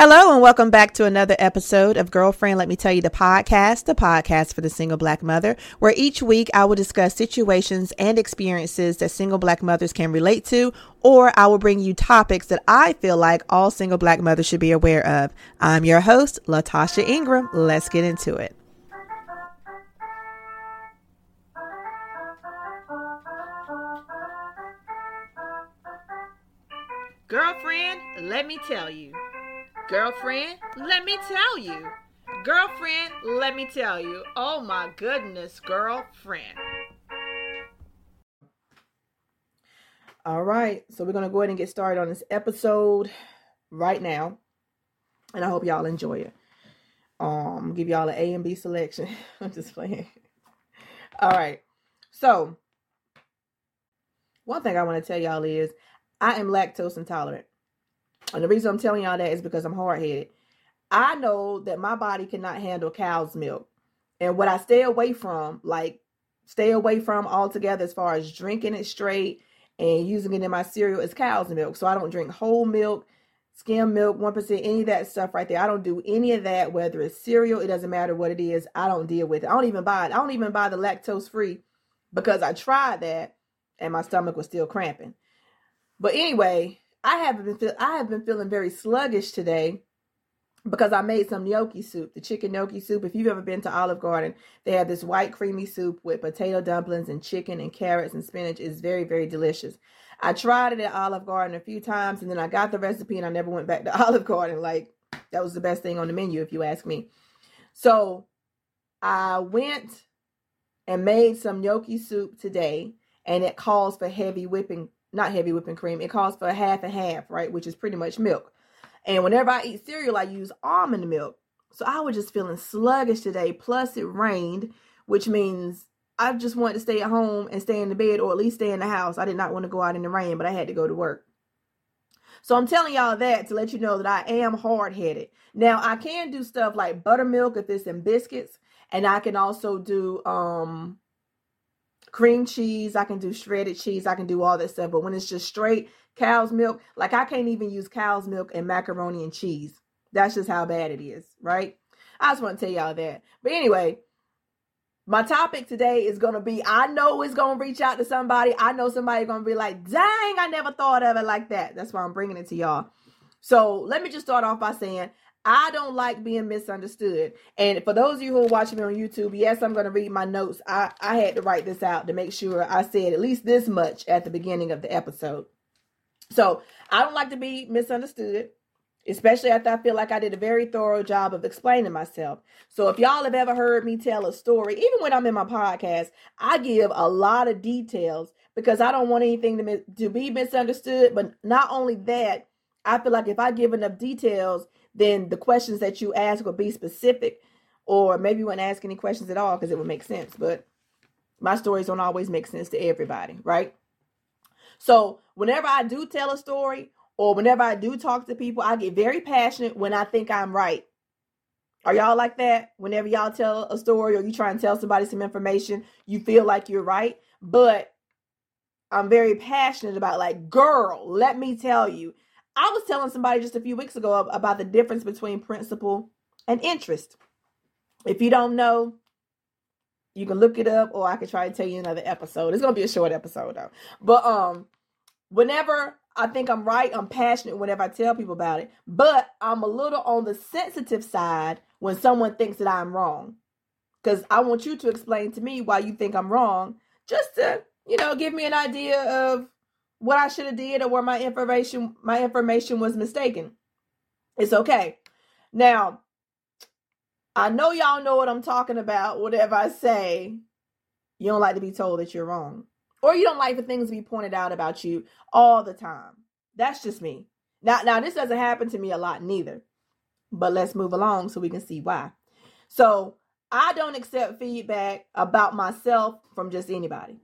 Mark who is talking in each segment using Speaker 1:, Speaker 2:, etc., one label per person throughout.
Speaker 1: Hello, and welcome back to another episode of Girlfriend Let Me Tell You the Podcast, the podcast for the single black mother, where each week I will discuss situations and experiences that single black mothers can relate to, or I will bring you topics that I feel like all single black mothers should be aware of. I'm your host, Latasha Ingram. Let's get into it. Girlfriend, let me tell you. Girlfriend, let me tell you. Girlfriend, let me tell you. Oh my goodness, girlfriend. All right, so we're going to go ahead and get started on this episode right now. And I hope y'all enjoy it. Um, give y'all an A and B selection. I'm just playing. All right. So, one thing I want to tell y'all is I am lactose intolerant. And the reason I'm telling y'all that is because I'm hard headed. I know that my body cannot handle cow's milk. And what I stay away from, like stay away from altogether as far as drinking it straight and using it in my cereal is cow's milk. So I don't drink whole milk, skim milk, 1%, any of that stuff right there. I don't do any of that, whether it's cereal, it doesn't matter what it is. I don't deal with it. I don't even buy it. I don't even buy the lactose free because I tried that and my stomach was still cramping. But anyway, I have been feel, I have been feeling very sluggish today because I made some gnocchi soup, the chicken gnocchi soup. If you've ever been to Olive Garden, they have this white creamy soup with potato dumplings and chicken and carrots and spinach. It's very, very delicious. I tried it at Olive Garden a few times and then I got the recipe and I never went back to Olive Garden. Like that was the best thing on the menu, if you ask me. So I went and made some gnocchi soup today and it calls for heavy whipping not heavy whipping cream. It calls for a half and half, right? Which is pretty much milk. And whenever I eat cereal, I use almond milk. So I was just feeling sluggish today. Plus, it rained, which means I just wanted to stay at home and stay in the bed or at least stay in the house. I did not want to go out in the rain, but I had to go to work. So I'm telling y'all that to let you know that I am hard headed. Now I can do stuff like buttermilk if it's in biscuits, and I can also do um cream cheese, I can do shredded cheese, I can do all that stuff. But when it's just straight cow's milk, like I can't even use cow's milk and macaroni and cheese. That's just how bad it is, right? I just want to tell y'all that. But anyway, my topic today is going to be I know it's going to reach out to somebody. I know somebody going to be like, dang, I never thought of it like that. That's why I'm bringing it to y'all. So let me just start off by saying I don't like being misunderstood. And for those of you who are watching me on YouTube, yes, I'm going to read my notes. I, I had to write this out to make sure I said at least this much at the beginning of the episode. So I don't like to be misunderstood, especially after I feel like I did a very thorough job of explaining myself. So if y'all have ever heard me tell a story, even when I'm in my podcast, I give a lot of details because I don't want anything to, to be misunderstood. But not only that, I feel like if I give enough details, then the questions that you ask will be specific, or maybe you wouldn't ask any questions at all because it would make sense. But my stories don't always make sense to everybody, right? So whenever I do tell a story or whenever I do talk to people, I get very passionate when I think I'm right. Are y'all like that? Whenever y'all tell a story or you try and tell somebody some information, you feel like you're right. But I'm very passionate about like, girl, let me tell you, I was telling somebody just a few weeks ago about the difference between principal and interest. If you don't know, you can look it up or I could try to tell you another episode. It's going to be a short episode though. But um whenever I think I'm right, I'm passionate whenever I tell people about it, but I'm a little on the sensitive side when someone thinks that I'm wrong. Cuz I want you to explain to me why you think I'm wrong just to, you know, give me an idea of what I should have did or where my information my information was mistaken. It's okay. Now, I know y'all know what I'm talking about. Whatever I say, you don't like to be told that you're wrong. Or you don't like for things to be pointed out about you all the time. That's just me. Now, now this doesn't happen to me a lot neither. But let's move along so we can see why. So I don't accept feedback about myself from just anybody.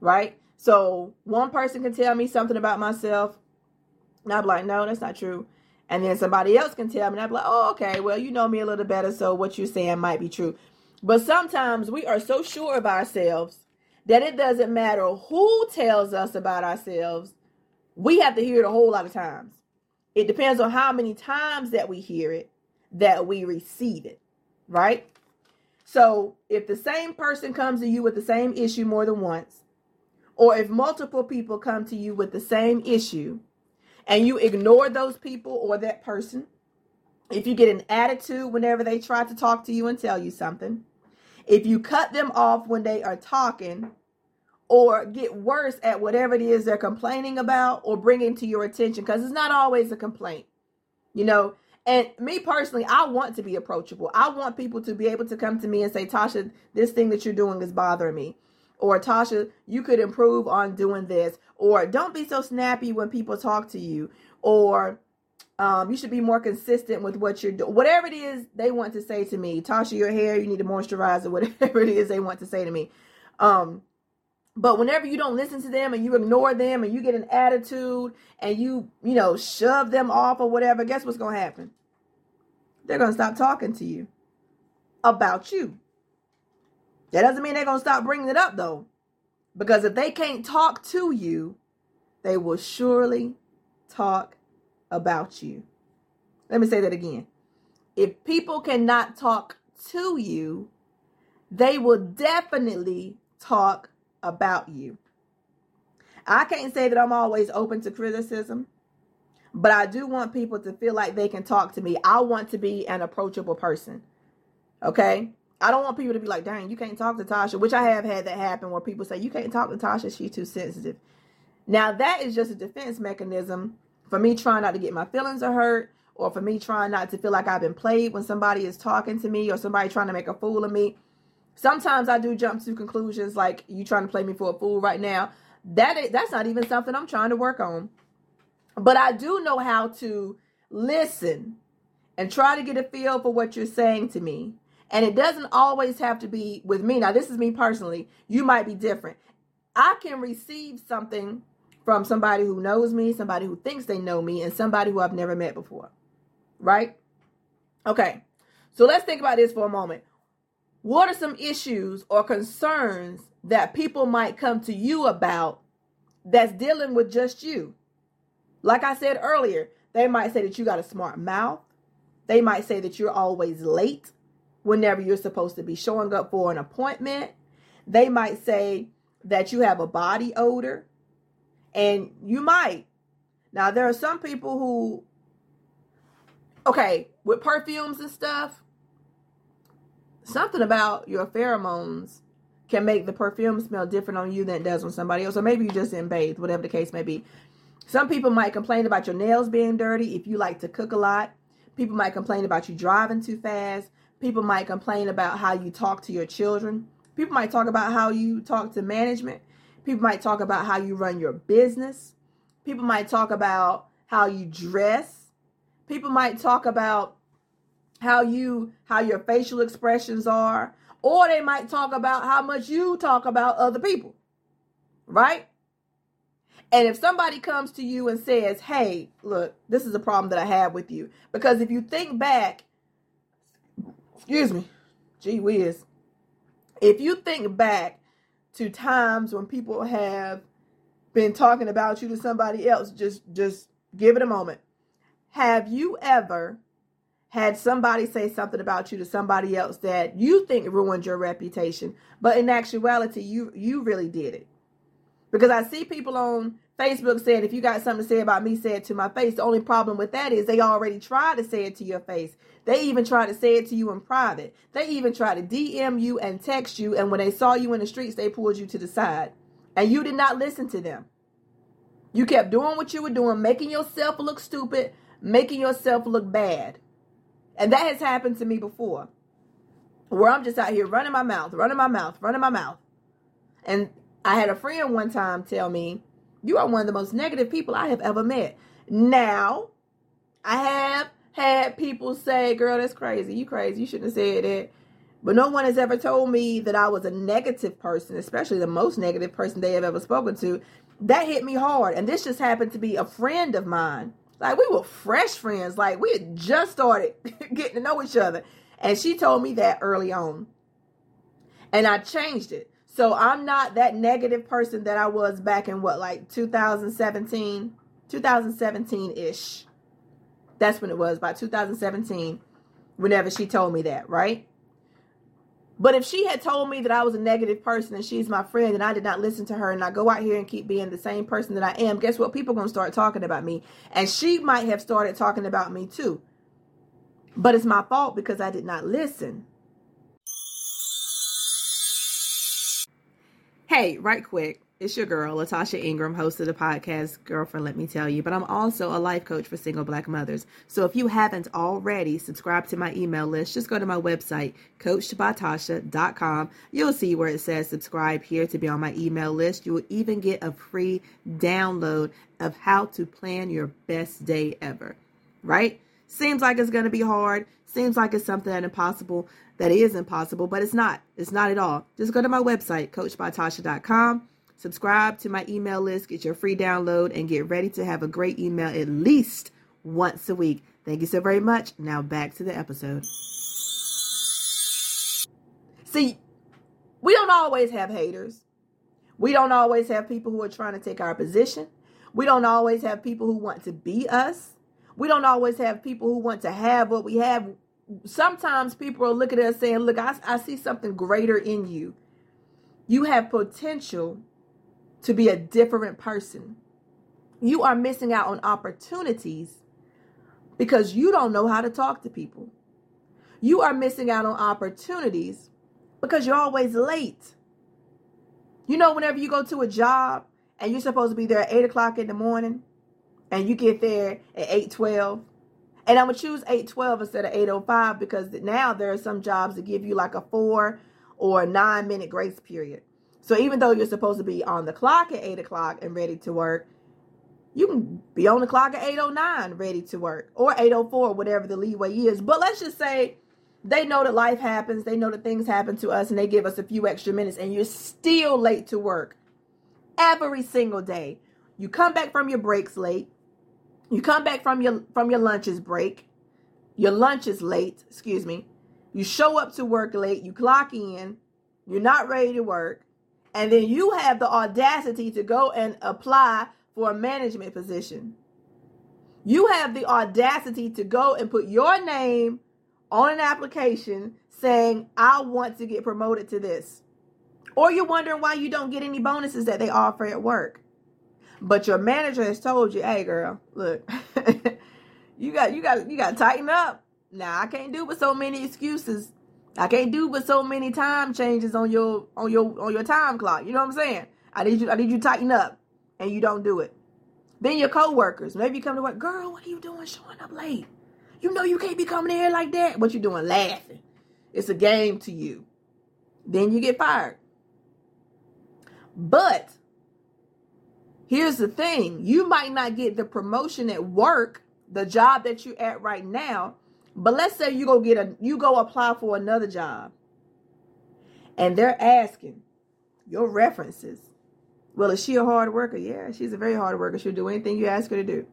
Speaker 1: Right? So one person can tell me something about myself, and be like, no, that's not true. And then somebody else can tell me, and be like, oh, okay, well, you know me a little better, so what you're saying might be true. But sometimes we are so sure of ourselves that it doesn't matter who tells us about ourselves, we have to hear it a whole lot of times. It depends on how many times that we hear it, that we receive it, right? So if the same person comes to you with the same issue more than once, or if multiple people come to you with the same issue and you ignore those people or that person, if you get an attitude whenever they try to talk to you and tell you something, if you cut them off when they are talking, or get worse at whatever it is they're complaining about or bringing to your attention, because it's not always a complaint, you know. And me personally, I want to be approachable. I want people to be able to come to me and say, Tasha, this thing that you're doing is bothering me. Or Tasha, you could improve on doing this. Or don't be so snappy when people talk to you. Or um, you should be more consistent with what you're doing. Whatever it is they want to say to me, Tasha, your hair, you need to moisturize or whatever it is they want to say to me. Um, but whenever you don't listen to them and you ignore them and you get an attitude and you, you know, shove them off or whatever, guess what's going to happen? They're going to stop talking to you about you. That doesn't mean they're going to stop bringing it up though. Because if they can't talk to you, they will surely talk about you. Let me say that again. If people cannot talk to you, they will definitely talk about you. I can't say that I'm always open to criticism, but I do want people to feel like they can talk to me. I want to be an approachable person. Okay? I don't want people to be like, dang, you can't talk to Tasha, which I have had that happen where people say, you can't talk to Tasha, she's too sensitive. Now, that is just a defense mechanism for me trying not to get my feelings hurt or for me trying not to feel like I've been played when somebody is talking to me or somebody trying to make a fool of me. Sometimes I do jump to conclusions like you trying to play me for a fool right now. That is, that's not even something I'm trying to work on. But I do know how to listen and try to get a feel for what you're saying to me. And it doesn't always have to be with me. Now, this is me personally. You might be different. I can receive something from somebody who knows me, somebody who thinks they know me, and somebody who I've never met before. Right? Okay. So let's think about this for a moment. What are some issues or concerns that people might come to you about that's dealing with just you? Like I said earlier, they might say that you got a smart mouth. They might say that you're always late whenever you're supposed to be showing up for an appointment. They might say that you have a body odor. And you might. Now, there are some people who, okay, with perfumes and stuff, something about your pheromones can make the perfume smell different on you than it does on somebody else. Or maybe you just didn't bathe, whatever the case may be. Some people might complain about your nails being dirty if you like to cook a lot. People might complain about you driving too fast. People might complain about how you talk to your children. People might talk about how you talk to management. People might talk about how you run your business. People might talk about how you dress. People might talk about how you how your facial expressions are or they might talk about how much you talk about other people. Right? And if somebody comes to you and says, "Hey, look, this is a problem that I have with you." Because if you think back, excuse me, gee whiz. If you think back to times when people have been talking about you to somebody else just just give it a moment. Have you ever had somebody say something about you to somebody else that you think ruined your reputation but in actuality you you really did it? Because i see people on facebook saying if you got something to say about me say it to my face the only problem with that is they already tried to say it to your face they even try to say it to you in private. They even try to DM you and text you. And when they saw you in the streets, they pulled you to the side. And you did not listen to them. You kept doing what you were doing, making yourself look stupid, making yourself look bad. And that has happened to me before. Where I'm just out here running my mouth, running my mouth, running my mouth. And I had a friend one time tell me, You are one of the most negative people I have ever met. Now, I have had people say, girl, that's crazy. You crazy. You shouldn't have said that. But no one has ever told me that I was a negative person, especially the most negative person they have ever spoken to. That hit me hard. And this just happened to be a friend of mine. Like we were fresh friends. Like we had just started getting to know each other. And she told me that early on. And I changed it. So I'm not that negative person that I was back in what, like 2017, 2017 ish That's when it was, by 2017, whenever she told me that, right? But if she had told me that I was a negative person and she's my friend and I did not listen to her and I go out here and keep being the same person that I am, guess what? People are going to start talking about me. And she might have started talking about me too. But it's my fault because I did not listen. Hey, right quick. It's your girl, Latasha Ingram, host of the podcast Girlfriend Let Me Tell You, but I'm also a life coach for single black mothers. So if you haven't already subscribed to my email list, just go to my website, coachedbytasha.com. You'll see where it says subscribe here to be on my email list. You will even get a free download of how to plan your best day ever, right? Seems like it's going to be hard. Seems like it's something impossible that is impossible, but it's not. It's not at all. Just go to my website, coachbytasha.com Subscribe to my email list, get your free download, and get ready to have a great email at least once a week. Thank you so very much. Now back to the episode. See, we don't always have haters. We don't always have people who are trying to take our position. We don't always have people who want to be us. We don't always have people who want to have what we have. Sometimes people are looking at us saying, Look, I, I see something greater in you. You have potential to be a different person. You are missing out on opportunities because you don't know how to talk to people. You are missing out on opportunities because you're always late. You know, whenever you go to a job and you're supposed to be there at 8 o'clock in the morning and you get there at 8.12, and I'm going to choose 8.12 instead of 8.05 because now there are some jobs that give you like a four or nine minute grace period. So even though you're supposed to be on the clock at 8 o'clock and ready to work, you can be on the clock at 8.09 ready to work or 8.04, whatever the leeway is. But let's just say they know that life happens. They know that things happen to us and they give us a few extra minutes and you're still late to work every single day. You come back from your breaks late. You come back from your from your lunches break. Your lunch is late, excuse me. You show up to work late, you clock in, you're not ready to work and then you have the audacity to go and apply for a management position. You have the audacity to go and put your name on an application saying, I want to get promoted to this. Or you're wondering why you don't get any bonuses that they offer at work. But your manager has told you, hey girl, look, you got you got you got to tighten up. Now I can't do with so many excuses I can't do but so many time changes on your on your on your time clock. You know what I'm saying? I need you I need you tighten up and you don't do it. Then your coworkers, maybe you come to work, girl, what are you doing showing up late? You know you can't be coming in here like that. What you doing? Laughing. It's a game to you. Then you get fired. But here's the thing you might not get the promotion at work, the job that you're at right now, but let's say you go get a you go apply for another job. And they're asking your references. Well, is she a hard worker? Yeah, she's a very hard worker. She'll do anything you ask her to do.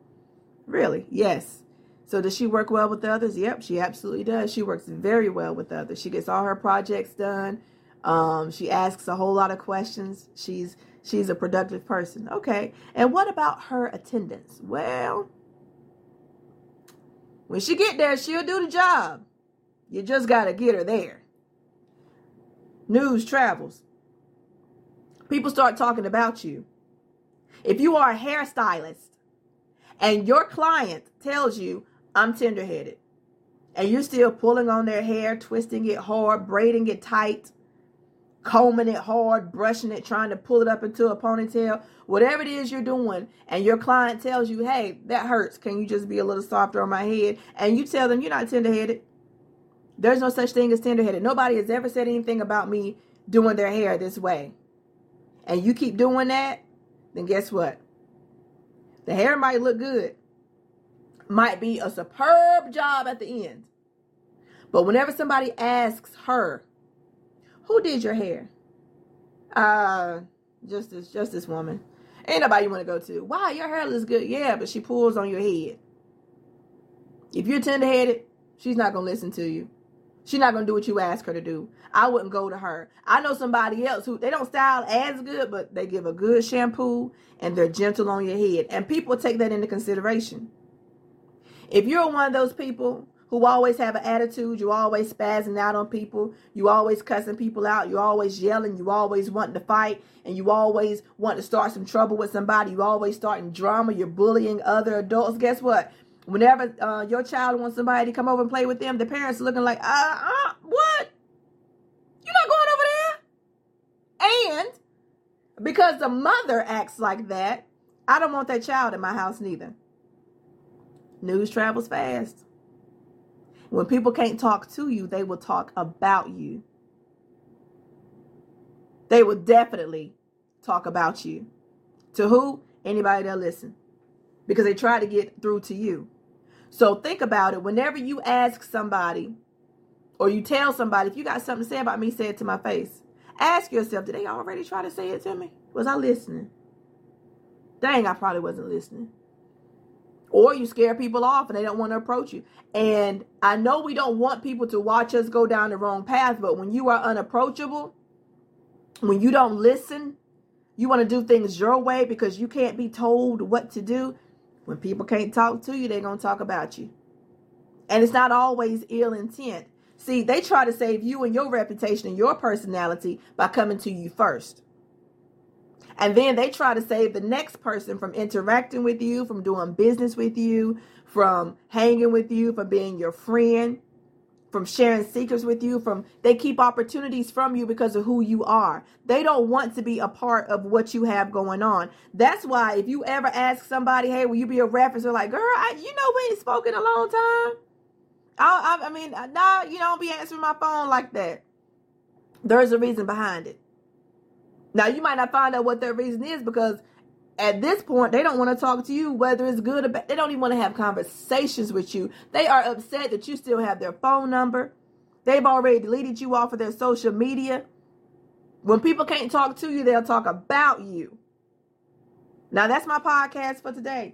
Speaker 1: Really? Yes. So does she work well with others? Yep, she absolutely does. She works very well with others. She gets all her projects done. Um, she asks a whole lot of questions. She's she's a productive person. Okay. And what about her attendance? Well, when she get there, she'll do the job. You just got to get her there. News travels. People start talking about you. If you are a hairstylist and your client tells you, I'm tenderheaded, and you're still pulling on their hair, twisting it hard, braiding it tight, combing it hard, brushing it, trying to pull it up into a ponytail, whatever it is you're doing, and your client tells you, hey, that hurts. Can you just be a little softer on my head? And you tell them you're not tender headed. There's no such thing as tender headed. Nobody has ever said anything about me doing their hair this way. And you keep doing that, then guess what? The hair might look good, might be a superb job at the end. But whenever somebody asks her, who did your hair? Uh, just this, just this woman. Ain't nobody you want to go to. Wow, your hair looks good. Yeah, but she pulls on your head. If you're tender-headed, she's not gonna listen to you. She's not gonna do what you ask her to do. I wouldn't go to her. I know somebody else who they don't style as good, but they give a good shampoo and they're gentle on your head. And people take that into consideration. If you're one of those people who always have an attitude, you always spazzing out on people, you always cussing people out, you always yelling, you always wanting to fight, and you always want to start some trouble with somebody, you always starting drama, you're bullying other adults. Guess what? Whenever uh, your child wants somebody to come over and play with them, the parents are looking like, uh, uh, what? You're not going over there? And because the mother acts like that, I don't want that child in my house neither. News travels fast. When people can't talk to you, they will talk about you. They will definitely talk about you. To who? Anybody that listen. Because they try to get through to you. So think about it. Whenever you ask somebody or you tell somebody, if you got something to say about me, say it to my face. Ask yourself, did they already try to say it to me? Was I listening? Dang, I probably wasn't listening. Or you scare people off and they don't want to approach you. And I know we don't want people to watch us go down the wrong path, but when you are unapproachable, when you don't listen, you want to do things your way because you can't be told what to do. When people can't talk to you, they're going to talk about you. And it's not always ill intent. See, they try to save you and your reputation and your personality by coming to you first. And then they try to save the next person from interacting with you, from doing business with you, from hanging with you, from being your friend, from sharing secrets with you, from they keep opportunities from you because of who you are. They don't want to be a part of what you have going on. That's why if you ever ask somebody, hey, will you be a reference? They're like, girl, I, you know, we ain't spoken a long time. I, I, I mean, nah, you don't be answering my phone like that. There's a reason behind it. Now, you might not find out what their reason is because at this point, they don't want to talk to you, whether it's good or bad. They don't even want to have conversations with you. They are upset that you still have their phone number. They've already deleted you off of their social media. When people can't talk to you, they'll talk about you. Now, that's my podcast for today.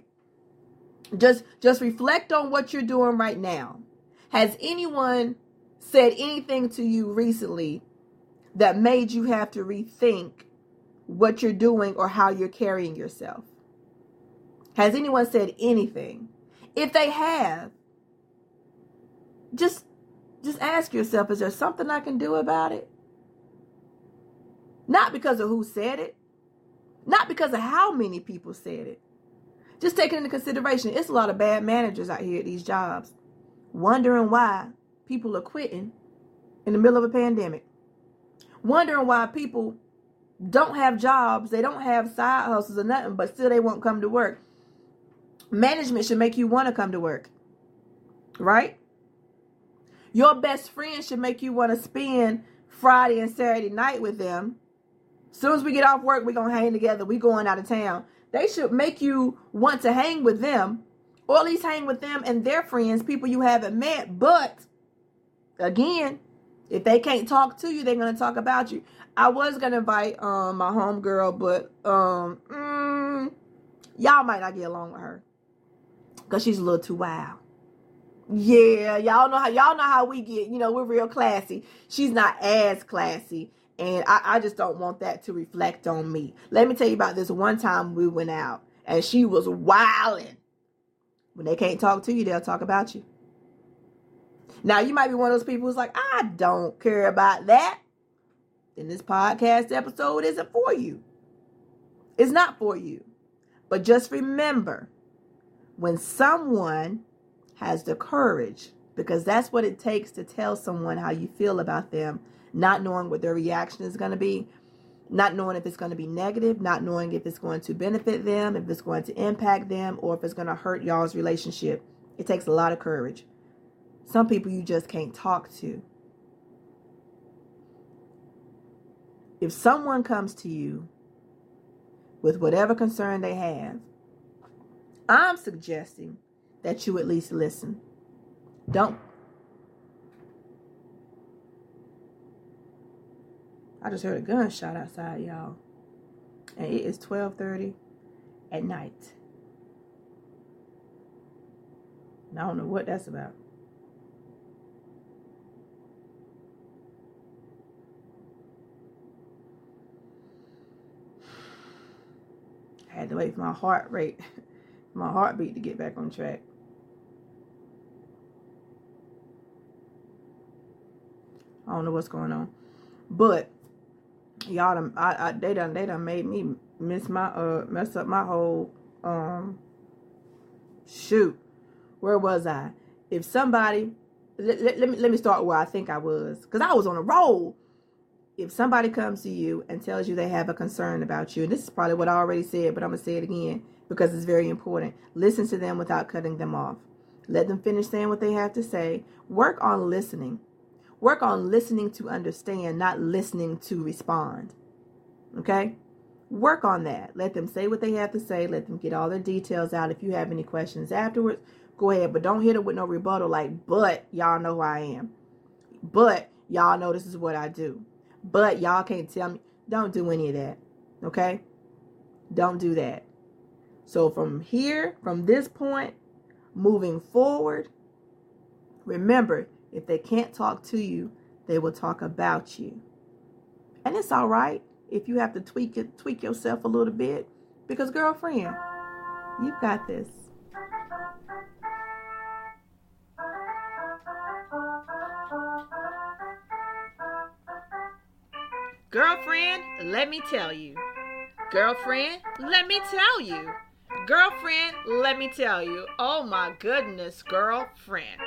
Speaker 1: Just just reflect on what you're doing right now. Has anyone said anything to you recently that made you have to rethink what you're doing or how you're carrying yourself? Has anyone said anything? If they have, just just ask yourself, is there something I can do about it? Not because of who said it, not because of how many people said it. Just taking into consideration, it's a lot of bad managers out here at these jobs, wondering why people are quitting in the middle of a pandemic, wondering why people don't have jobs, they don't have side hustles or nothing, but still they won't come to work. Management should make you want to come to work, right? Your best friend should make you want to spend Friday and Saturday night with them. Soon as we get off work, we're to hang together. we going out of town. They should make you want to hang with them, or at least hang with them and their friends, people you haven't met. But again, if they can't talk to you, they're to talk about you. I was gonna invite um my homegirl, but um mm, y'all might not get along with her because she's a little too wild. Yeah, y'all know how y'all know how we get. You know, we're real classy. She's not as classy, and I, I just don't want that to reflect on me. Let me tell you about this one time we went out, and she was wilding. When they can't talk to you, they'll talk about you. Now you might be one of those people who's like, I don't care about that then this podcast episode isn't for you. It's not for you. But just remember when someone has the courage, because that's what it takes to tell someone how you feel about them, not knowing what their reaction is going to be, not knowing if it's going to be negative, not knowing if it's going to benefit them, if it's going to impact them, or if it's going to hurt y'all's relationship. It takes a lot of courage. Some people you just can't talk to. If someone comes to you with whatever concern they have, I'm suggesting that you at least listen. Don't. I just heard a gunshot outside, y'all. And it is 12:30 at night. And I don't know what that's about. I had to wait for my heart rate, my heartbeat to get back on track. I don't know what's going on, but y'all, done, I, I, they done, they done made me miss my, uh, mess up my whole, um, shoot. Where was I? If somebody, let, let, let me let me start where I think I was, cause I was on a roll if somebody comes to you and tells you they have a concern about you, and this is probably what I already said, but I'm going to say it again because it's very important. Listen to them without cutting them off. Let them finish saying what they have to say. Work on listening. Work on listening to understand, not listening to respond. Okay? Work on that. Let them say what they have to say. Let them get all their details out. If you have any questions afterwards, go ahead. But don't hit it with no rebuttal like, but y'all know who I am. But y'all know this is what I do. But y'all can't tell me. Don't do any of that. Okay? Don't do that. So from here, from this point, moving forward, remember, if they can't talk to you, they will talk about you. And it's all right if you have to tweak it, tweak yourself a little bit because girlfriend, you've got this. Girlfriend, let me tell you. Girlfriend, let me tell you. Girlfriend, let me tell you. Oh my goodness, girlfriend.